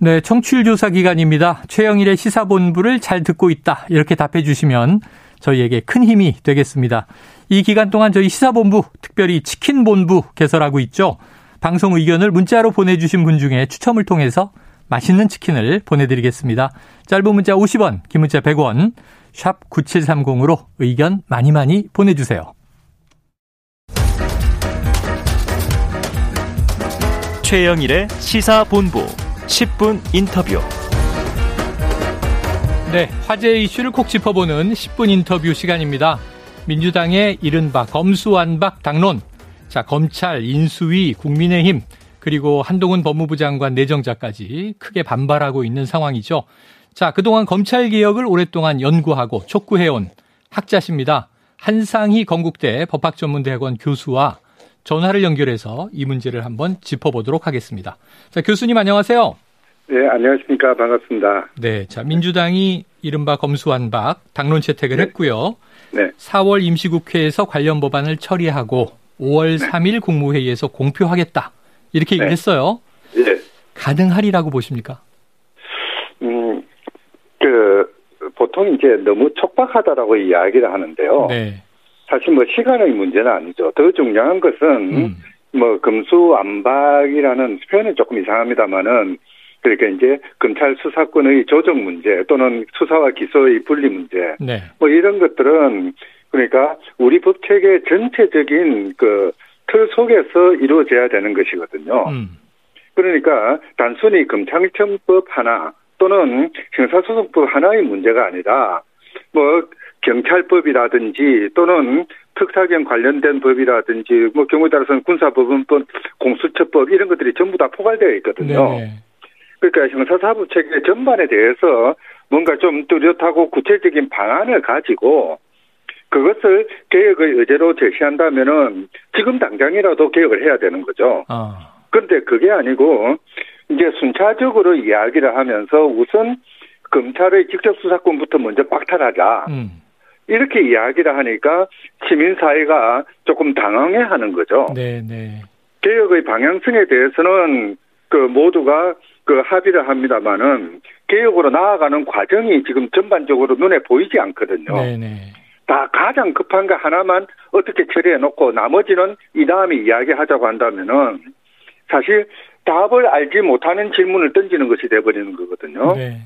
네, 청취율 조사 기간입니다. 최영일의 시사본부를 잘 듣고 있다. 이렇게 답해 주시면 저희에게 큰 힘이 되겠습니다. 이 기간 동안 저희 시사본부, 특별히 치킨본부 개설하고 있죠. 방송 의견을 문자로 보내주신 분 중에 추첨을 통해서 맛있는 치킨을 보내드리겠습니다. 짧은 문자 50원, 긴 문자 100원, 샵 9730으로 의견 많이 많이 보내주세요. 최영일의 시사본부 10분 인터뷰. 네, 화제 이슈를 콕 짚어보는 10분 인터뷰 시간입니다. 민주당의 이른바 검수완박 당론. 자, 검찰, 인수위, 국민의힘, 그리고 한동훈 법무부 장관 내정자까지 크게 반발하고 있는 상황이죠. 자, 그동안 검찰 개혁을 오랫동안 연구하고 촉구해온 학자십니다. 한상희 건국대 법학전문대학원 교수와 전화를 연결해서 이 문제를 한번 짚어보도록 하겠습니다. 자, 교수님 안녕하세요. 네, 안녕하십니까. 반갑습니다. 네, 자, 민주당이 이른바 검수완박 당론 채택을 네. 했고요. 네. 4월 임시국회에서 관련 법안을 처리하고 5월 네. 3일 국무회의에서 공표하겠다. 이렇게 네. 얘기했어요. 네. 가능하리라고 보십니까? 음, 그 보통 이제 너무 촉박하다라고 이야기를 하는데요. 네. 사실 뭐 시간의 문제는 아니죠. 더 중요한 것은 음. 뭐 금수 안박이라는 표현은 조금 이상합니다만은 그러니까 이제 검찰 수사권의 조정 문제 또는 수사와 기소의 분리 문제 네. 뭐 이런 것들은 그러니까 우리 법 체계 전체적인 그 틀 속에서 이루어져야 되는 것이거든요. 음. 그러니까 단순히 검찰청법 하나 또는 형사소송법 하나의 문제가 아니라 뭐 경찰법이라든지 또는 특사경 관련된 법이라든지 뭐 경우에 따라서는 군사법원법, 공수처법 이런 것들이 전부 다 포괄되어 있거든요. 네 그러니까 형사사부 체계 전반에 대해서 뭔가 좀 뚜렷하고 구체적인 방안을 가지고 그것을 개혁의 의제로 제시한다면은 지금 당장이라도 개혁을 해야 되는 거죠. 아. 그런데 그게 아니고 이제 순차적으로 이야기를 하면서 우선 검찰의 직접 수사권부터 먼저 박탈하자. 음. 이렇게 이야기를 하니까 시민사회가 조금 당황해 하는 거죠. 네, 네. 개혁의 방향성에 대해서는 그 모두가 그 합의를 합니다만은 개혁으로 나아가는 과정이 지금 전반적으로 눈에 보이지 않거든요. 네, 네. 다 가장 급한 거 하나만 어떻게 처리해 놓고 나머지는 이 다음에 이야기하자고 한다면은 사실 답을 알지 못하는 질문을 던지는 것이 돼버리는 거거든요. 네.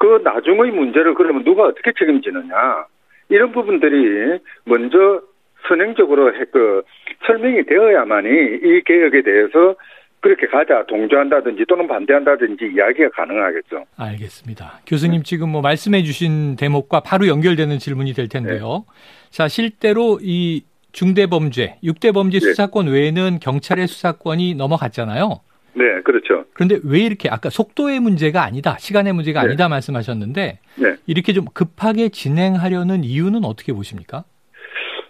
그 나중의 문제를 그러면 누가 어떻게 책임지느냐 이런 부분들이 먼저 선행적으로 그 설명이 되어야만이 이 개혁에 대해서 그렇게 가자 동조한다든지 또는 반대한다든지 이야기가 가능하겠죠. 알겠습니다. 교수님 지금 뭐 말씀해 주신 대목과 바로 연결되는 질문이 될 텐데요. 네. 자, 실제로 이 중대범죄, 6대 범죄 네. 수사권 외에는 경찰의 수사권이 넘어갔잖아요. 네, 그렇죠. 그런데 왜 이렇게 아까 속도의 문제가 아니다, 시간의 문제가 네. 아니다 말씀하셨는데 네. 이렇게 좀 급하게 진행하려는 이유는 어떻게 보십니까?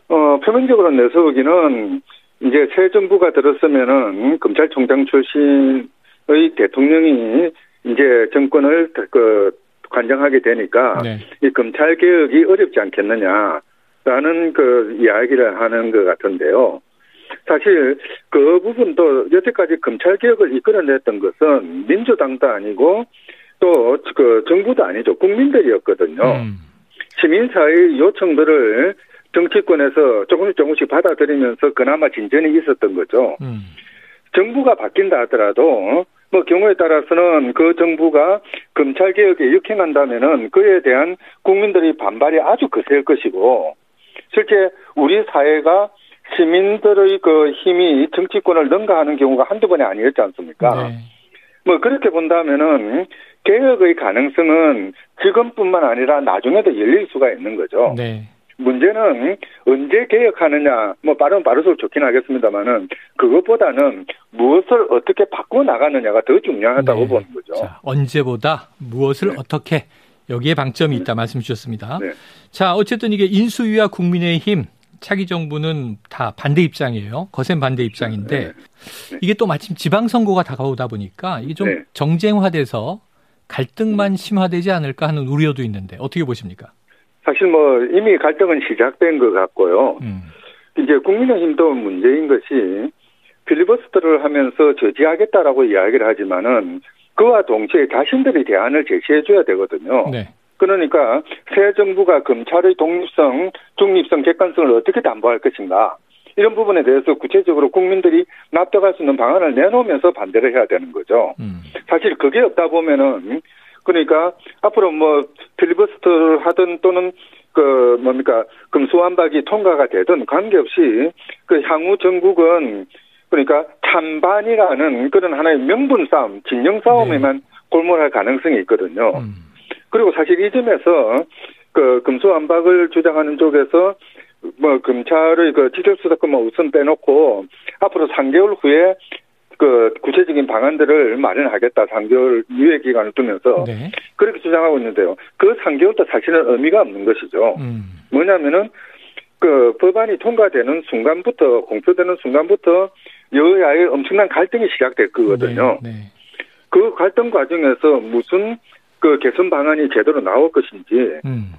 어, 표면적으로 내서 보기는 이제 새 정부가 들었으면은 검찰총장 출신의 대통령이 이제 정권을 그 관장하게 되니까 네. 이 검찰 개혁이 어렵지 않겠느냐라는 그 이야기를 하는 것 같은데요. 사실 그 부분도 여태까지 검찰 개혁을 이끌어냈던 것은 민주당도 아니고 또 그 정부도 아니죠 국민들이었거든요. 음. 시민사회의 요청들을 정치권에서 조금씩 조금씩 받아들이면서 그나마 진전이 있었던 거죠. 음. 정부가 바뀐다 하더라도 뭐 경우에 따라서는 그 정부가 검찰 개혁에 역행한다면은 그에 대한 국민들의 반발이 아주 거셀 것이고 실제 우리 사회가 시민들의 그 힘이 정치권을 능가하는 경우가 한두 번이 아니었지 않습니까? 네. 뭐 그렇게 본다면은 개혁의 가능성은 지금뿐만 아니라 나중에도 열릴 수가 있는 거죠. 네. 문제는 언제 개혁하느냐, 뭐 빠르면 빠를수록 좋긴 하겠습니다만은 그것보다는 무엇을 어떻게 바꿔 나가느냐가 더 중요하다고 네. 보는 거죠. 자, 언제보다 무엇을 네. 어떻게 여기에 방점이 있다 말씀 주셨습니다. 네. 자, 어쨌든 이게 인수위와 국민의힘 차기 정부는 다 반대 입장이에요. 거센 반대 입장인데 네. 네. 이게 또 마침 지방선거가 다가오다 보니까 이게 좀 네. 정쟁화돼서 갈등만 심화되지 않을까 하는 우려도 있는데 어떻게 보십니까? 사실 뭐 이미 갈등은 시작된 것 같고요. 음. 이제 국민의힘도 문제인 것이 필리버스터를 하면서 저지하겠다라고 이야기를 하지만은 그와 동시에 자신들이 대안을 제시해 줘야 되거든요. 네. 그러니까 새 정부가 검찰의 독립성, 중립성, 객관성을 어떻게 담보할 것인가 이런 부분에 대해서 구체적으로 국민들이 납득할 수 있는 방안을 내놓으면서 반대를 해야 되는 거죠. 음. 사실 그게 없다 보면은 그러니까 앞으로 뭐 필리버스터를 하든 또는 그 뭡니까 금수완박이 통과가 되든 관계없이 그 향후 전국은 그러니까 찬반이라는 그런 하나의 명분 싸움, 진영 싸움에만 골몰할 가능성이 있거든요. 음. 그리고 사실 이 점에서 그 금수완박을 주장하는 쪽에서 뭐 검찰의 그 지적수사권만 우선 빼놓고 앞으로 3개월 후에 그 구체적인 방안들을 마련하겠다. 3개월 유예 기간을 두면서 네. 그렇게 주장하고 있는데요. 그 3개월도 사실은 의미가 없는 것이죠. 음. 뭐냐면은 그 법안이 통과되는 순간부터 공표되는 순간부터 여야의 엄청난 갈등이 시작될 거거든요. 네. 네. 그 갈등 과정에서 무슨 그 개선 방안이 제대로 나올 것인지 음.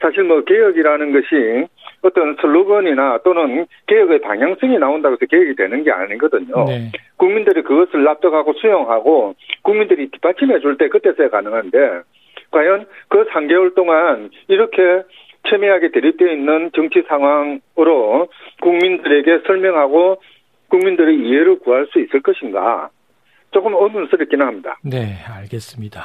사실 뭐 개혁이라는 것이 어떤 슬로건이나 또는 개혁의 방향성이 나온다고 해서 개혁이 되는 게 아니거든요. 네. 국민들이 그것을 납득하고 수용하고 국민들이 뒷받침해 줄 때 그때서야 가능한데 과연 그 3개월 동안 이렇게 첨예하게 대립되어 있는 정치 상황으로 국민들에게 설명하고 국민들의 이해를 구할 수 있을 것인가 조금 의문스럽기는 합니다. 네, 알겠습니다.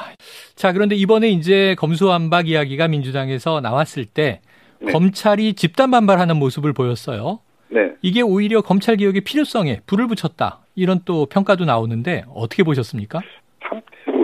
자, 그런데 이번에 이제 검수완박 이야기가 민주당에서 나왔을 때 네. 검찰이 집단 반발하는 모습을 보였어요. 네. 이게 오히려 검찰 개혁의 필요성에 불을 붙였다. 이런 또 평가도 나오는데 어떻게 보셨습니까?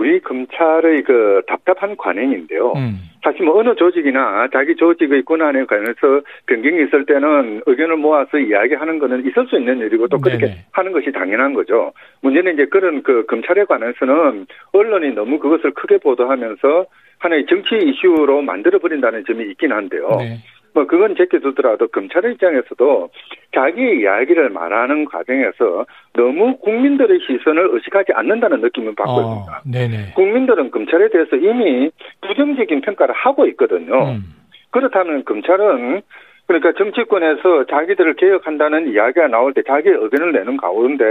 참 우리 검찰의 그 답답한 관행인데요. 음. 사실 뭐 어느 조직이나 자기 조직의 권한에 관해서 변경이 있을 때는 의견을 모아서 이야기하는 거는 있을 수 있는 일이고 또 그렇게 네네. 하는 것이 당연한 거죠. 문제는 이제 그런 그 검찰에 관해서는 언론이 너무 그것을 크게 보도하면서 하나의 정치 이슈로 만들어 버린다는 점이 있긴 한데요. 네. 뭐 그건 제껴두더라도 검찰의 입장에서도 자기의 이야기를 말하는 과정에서 너무 국민들의 시선을 의식하지 않는다는 느낌을 받고 어, 있습니다. 네네. 국민들은 검찰에 대해서 이미 부정적인 평가를 하고 있거든요. 음. 그렇다면 검찰은 그러니까 정치권에서 자기들을 개혁한다는 이야기가 나올 때 자기의 의견을 내는 가운데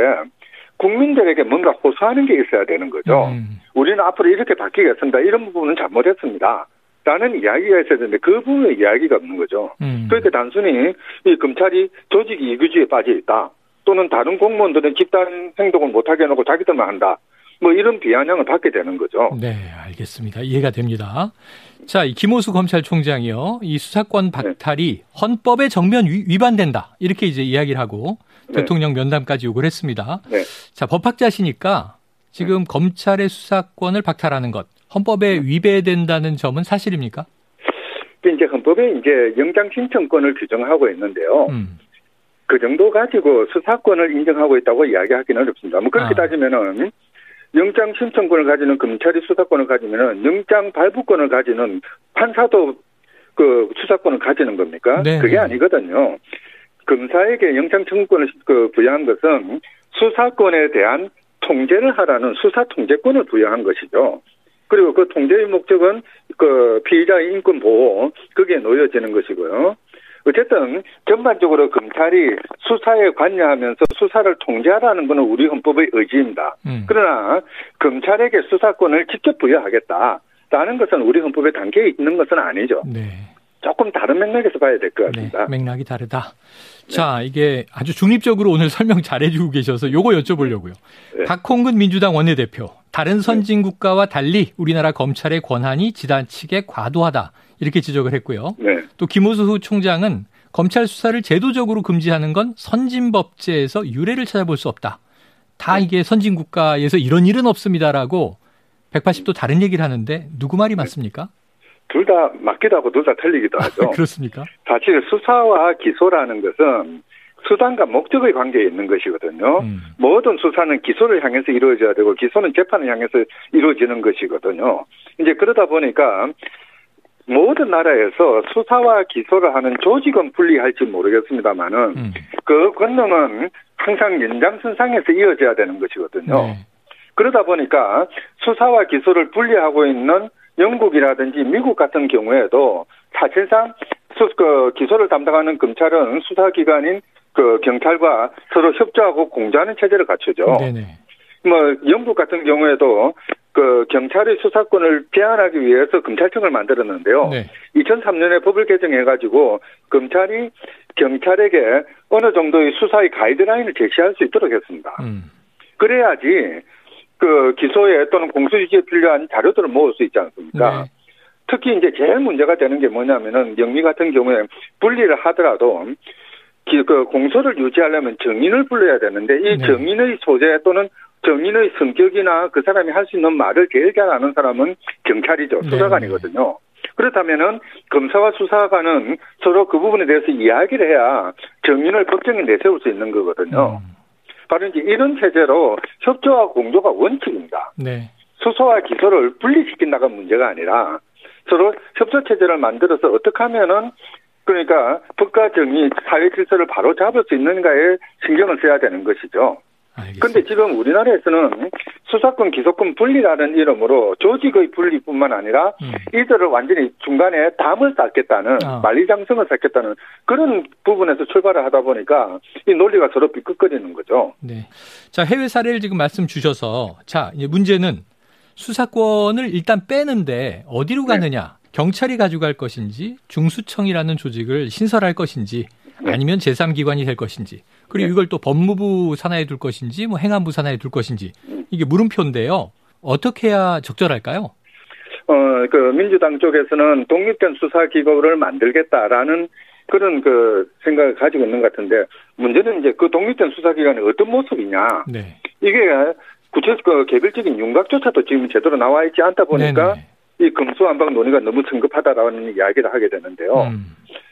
국민들에게 뭔가 호소하는 게 있어야 되는 거죠. 음. 우리는 앞으로 이렇게 바뀌겠습니다. 이런 부분은 잘못했습니다. 라는 이야기가 있어야 되는데 그 부분의 이야기가 없는 거죠. 음. 그러니까 단순히 이 검찰이 조직 이규주의에 빠져 있다. 또는 다른 공무원들은 집단 행동을 못하게 해놓고 자기들만 한다. 뭐 이런 비아냥을 받게 되는 거죠. 네, 알겠습니다. 이해가 됩니다. 자, 이 김호수 검찰총장이요. 이 수사권 박탈이 헌법에 정면 위- 위반된다. 이렇게 이제 이야기를 하고 네. 대통령 면담까지 요구를 했습니다. 네. 자, 법학자시니까 지금 검찰의 수사권을 박탈하는 것 헌법에 위배된다는 점은 사실입니까? 이제 헌법에 이제 영장 신청권을 규정하고 있는데요. 음. 그 정도 가지고 수사권을 인정하고 있다고 이야기하기는 어렵습니다. 뭐 그렇게 아. 따지면은 영장 신청권을 가지는 검찰이 수사권을 가지면은 영장 발부권을 가지는 판사도 그 수사권을 가지는 겁니까? 네, 그게 네. 아니거든요. 검사에게 영장 청구권을 그 부여한 것은 수사권에 대한 통제를 하라는 수사 통제권을 부여한 것이죠. 그리고 그 통제의 목적은 그 피의자의 인권 보호 거기에 놓여지는 것이고요. 어쨌든 전반적으로 검찰이 수사에 관여하면서 수사를 통제하라는 것은 우리 헌법의 의지입니다. 음. 그러나 검찰에게 수사권을 직접 부여하겠다라는 것은 우리 헌법에 담겨 있는 것은 아니죠. 네. 조금 다른 맥락에서 봐야 될것 네, 같습니다. 맥락이 다르다. 자, 이게 아주 중립적으로 오늘 설명 잘해주고 계셔서 요거 여쭤보려고요. 네. 박홍근 민주당 원내대표, 다른 선진 국가와 달리 우리나라 검찰의 권한이 지나치게 과도하다 이렇게 지적을 했고요. 네. 또 김우수 총장은 검찰 수사를 제도적으로 금지하는 건 선진 법제에서 유례를 찾아볼 수 없다. 다 네. 이게 선진 국가에서 이런 일은 없습니다라고 180도 다른 얘기를 하는데 누구 말이 맞습니까? 둘 다 맞기도 하고 둘 다 틀리기도 하죠. 그렇습니까? 사실 수사와 기소라는 것은 수단과 목적의 관계에 있는 것이거든요. 음. 모든 수사는 기소를 향해서 이루어져야 되고 기소는 재판을 향해서 이루어지는 것이거든요. 이제 그러다 보니까 모든 나라에서 수사와 기소를 하는 조직은 분리할지 모르겠습니다만은 음. 그 권능은 항상 연장선상에서 이어져야 되는 것이거든요. 네. 그러다 보니까 수사와 기소를 분리하고 있는 영국이라든지 미국 같은 경우에도 사실상 수, 그 기소를 담당하는 검찰은 수사기관인 그 경찰과 서로 협조하고 공조하는 체제를 갖추죠. 네네. 뭐 영국 같은 경우에도 그 경찰의 수사권을 제한하기 위해서 검찰청을 만들었는데요. 네. 2003년에 법을 개정해가지고 검찰이 경찰에게 어느 정도의 수사의 가이드라인을 제시할 수 있도록 했습니다. 음. 그래야지 그 기소에 또는 공소유지에 필요한 자료들을 모을 수 있지 않습니까? 네. 특히 이제 제일 문제가 되는 게 뭐냐면은 영미 같은 경우에 분리를 하더라도 기- 그 공소를 유지하려면 정인을 불러야 되는데 이 네. 정인의 소재 또는 정인의 성격이나 그 사람이 할 수 있는 말을 제일 잘 아는 사람은 경찰이죠. 네. 수사관이거든요. 그렇다면은 검사와 수사관은 서로 그 부분에 대해서 이야기를 해야 정인을 법정에 내세울 수 있는 거거든요. 음. 바로 이제 이런 체제로 협조와 공조가 원칙입니다. 네. 수소와 기소를 분리시킨다가 문제가 아니라 서로 협조 체제를 만들어서 어떻게 하면은 그러니까 법과 정의, 사회 질서를 바로 잡을 수 있는가에 신경을 써야 되는 것이죠. 근데 지금 우리나라에서는 수사권, 기소권 분리라는 이름으로 조직의 분리뿐만 아니라 음. 이들을 완전히 중간에 담을 쌓겠다는 아. 만리장성을 쌓겠다는 그런 부분에서 출발을 하다 보니까 이 논리가 서로 삐끗거리는 거죠. 네. 자, 해외 사례를 지금 말씀 주셔서 자, 문제는 수사권을 일단 빼는데 어디로 네. 가느냐? 경찰이 가져갈 것인지 중수청이라는 조직을 신설할 것인지 네. 아니면 제3기관이 될 것인지 그리고 이걸 또 법무부 산하에 둘 것인지 뭐 행안부 산하에 둘 것인지 음. 이게 물음표인데요. 어떻게 해야 적절할까요? 어, 그 민주당 쪽에서는 독립된 수사 기구를 만들겠다라는 그런 그 생각을 가지고 있는 것 같은데 문제는 이제 그 독립된 수사 기관이 어떤 모습이냐 네. 이게 구체적 그 개별적인 윤곽조차도 지금 제대로 나와 있지 않다 보니까 네네. 이 금수한방 논의가 너무 성급하다라는 이야기를 하게 되는데요. 음.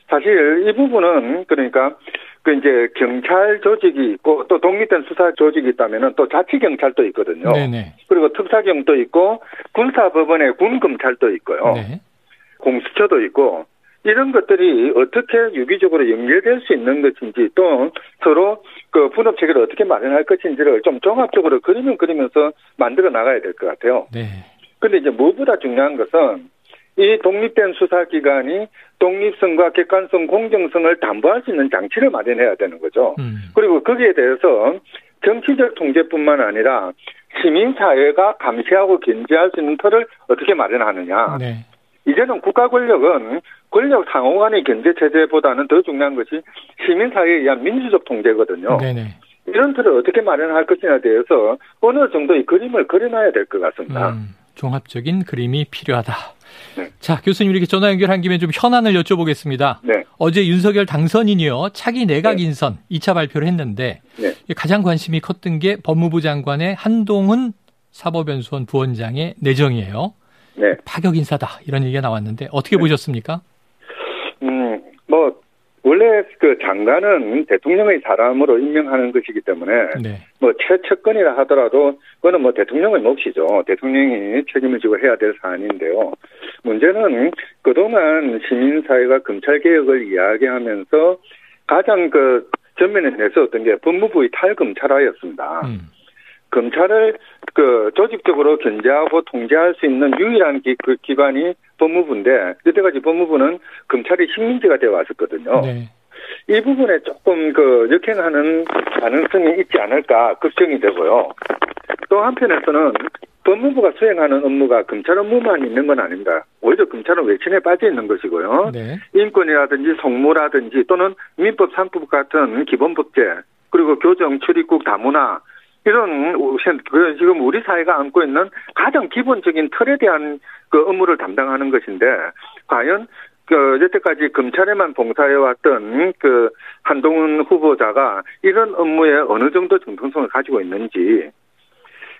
사실 이 부분은 그러니까 그 이제 경찰 조직이 있고 또 독립된 수사 조직이 있다면은 또 자치 경찰도 있거든요. 네네. 그리고 특사경도 있고 군사법원에 군 검찰도 있고요. 네. 공수처도 있고 이런 것들이 어떻게 유기적으로 연결될 수 있는 것인지 또 서로 그 분업 체계를 어떻게 마련할 것인지를 좀 종합적으로 그림을 그리면서 만들어 나가야 될 것 같아요. 네. 근데 이제 무엇보다 중요한 것은 이 독립된 수사기관이 독립성과 객관성, 공정성을 담보할 수 있는 장치를 마련해야 되는 거죠. 음. 그리고 거기에 대해서 정치적 통제뿐만 아니라 시민사회가 감시하고 견제할 수 있는 틀을 어떻게 마련하느냐. 네. 이제는 국가 권력은 권력 상호 간의 견제 체제보다는 더 중요한 것이 시민사회에 의한 민주적 통제거든요. 네네. 이런 틀을 어떻게 마련할 것이냐에 대해서 어느 정도의 그림을 그려놔야 될 것 같습니다. 음, 종합적인 그림이 필요하다. 네. 자, 교수님 이렇게 전화 연결한 김에 좀 현안을 여쭤보겠습니다. 네. 어제 윤석열 당선인이요. 차기 내각 네. 인선 2차 발표를 했는데 네. 가장 관심이 컸던 게 법무부 장관의 한동훈 사법연수원 부원장의 내정이에요. 네. 파격 인사다 이런 얘기가 나왔는데 어떻게 보셨습니까? 원래 그 장관은 대통령의 사람으로 임명하는 것이기 때문에 네. 뭐 최측근이라 하더라도 그거는 뭐 대통령의 몫이죠. 대통령이 책임을 지고 해야 될 사안인데요. 문제는 그동안 시민사회가 검찰개혁을 이야기하면서 가장 그 전면에 내세웠던 게 법무부의 탈검찰화였습니다. 음. 검찰을 그 조직적으로 견제하고 통제할 수 있는 유일한 기, 그 기관이 법무부인데 그때까지 법무부는 검찰이 식민지가 되어 왔었거든요. 네. 이 부분에 조금 그 역행하는 가능성이 있지 않을까 걱정이 되고요. 또 한편에서는 법무부가 수행하는 업무가 검찰 업무만 있는 건 아닙니다. 오히려 검찰은 외친에 빠져 있는 것이고요. 네. 인권이라든지 성무라든지 또는 민법 상법 같은 기본법제 그리고 교정 출입국 다문화 이런 그 지금 우리 사회가 안고 있는 가장 기본적인 틀에 대한 그 업무를 담당하는 것인데 과연 그 여태까지 검찰에만 봉사해왔던 그 한동훈 후보자가 이런 업무에 어느 정도 정통성을 가지고 있는지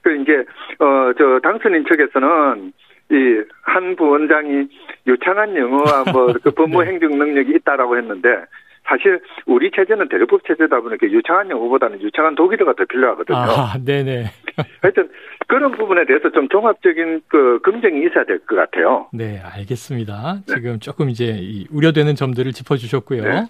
그 이제 어 저 당선인 측에서는 이 한 부원장이 유창한 영어와 뭐 그 법무 네. 행정 능력이 있다라고 했는데 사실 우리 체제는 대립법 체제다 보니까 유창한 영어보다는 유창한 독일어가 더 필요하거든요. 아, 네네. 하여튼 그런 부분에 대해서 좀 종합적인 그 검증이 있어야 될 것 같아요. 네, 알겠습니다. 지금 조금 이제 이 우려되는 점들을 짚어주셨고요. 네.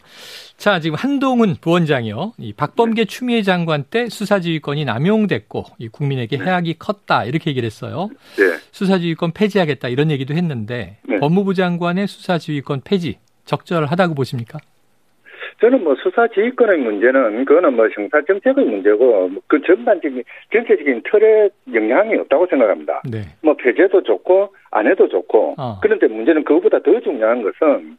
자, 지금 한동훈 부원장이요. 이 박범계 추미애 장관 때 수사지휘권이 남용됐고 이 국민에게 해악이 컸다 이렇게 얘기를 했어요. 네. 수사지휘권 폐지하겠다 이런 얘기도 했는데 네. 법무부 장관의 수사지휘권 폐지 적절하다고 보십니까? 저는 뭐 수사 지휘권의 문제는 그거는 뭐 형사 정책의 문제고 뭐그 전반적인 전체적인 틀에 영향이 없다고 생각합니다. 네. 뭐 폐재도 좋고 안 해도 좋고 어. 그런데 문제는 그것보다 더 중요한 것은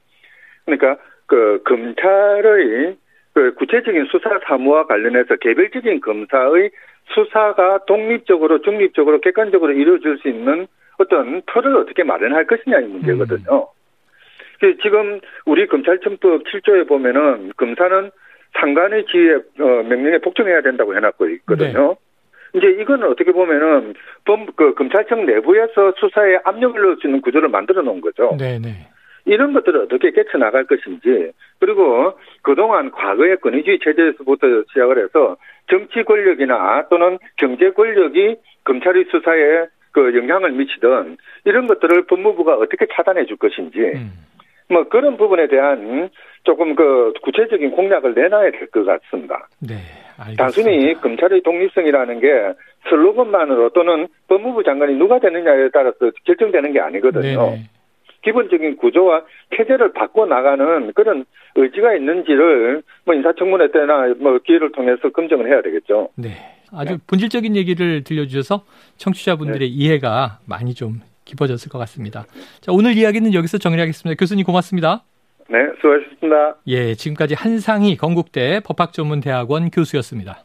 그러니까 그 검찰의 그 구체적인 수사 사무와 관련해서 개별적인 검사의 수사가 독립적으로 중립적으로 객관적으로 이루어질 수 있는 어떤 틀을 어떻게 마련할 것이냐의 문제거든요. 그 지금 우리 검찰청법 7조에 보면은 검사는 상관의 지휘에 어, 명령에 복종해야 된다고 해놨고 있거든요. 이제 이거는 어떻게 보면은 법, 그 검찰청 내부에서 수사에 압력을 넣을 수 있는 구조를 만들어 놓은 거죠. 네, 네. 이런 것들을 어떻게 깨쳐나갈 것인지 그리고 그동안 과거의 권위주의 체제에서부터 시작을 해서 정치 권력이나 또는 경제 권력이 검찰의 수사에 그 영향을 미치던 이런 것들을 법무부가 어떻게 차단해 줄 것인지 음. 뭐 그런 부분에 대한 조금 그 구체적인 공약을 내놔야 될 것 같습니다. 네. 알겠습니다. 단순히 검찰의 독립성이라는 게 슬로건만으로 또는 법무부 장관이 누가 되느냐에 따라서 결정되는 게 아니거든요. 네네. 기본적인 구조와 체제를 바꿔 나가는 그런 의지가 있는지를 뭐 인사청문회 때나 뭐 기회를 통해서 검증을 해야 되겠죠. 네. 아주 본질적인 얘기를 들려주셔서 청취자분들의 이해가 많이 좀 깊어졌을 것 같습니다. 자, 오늘 이야기는 여기서 정리하겠습니다. 교수님 고맙습니다. 네, 수고하셨습니다. 예, 지금까지 한상희 건국대 법학전문대학원 교수였습니다.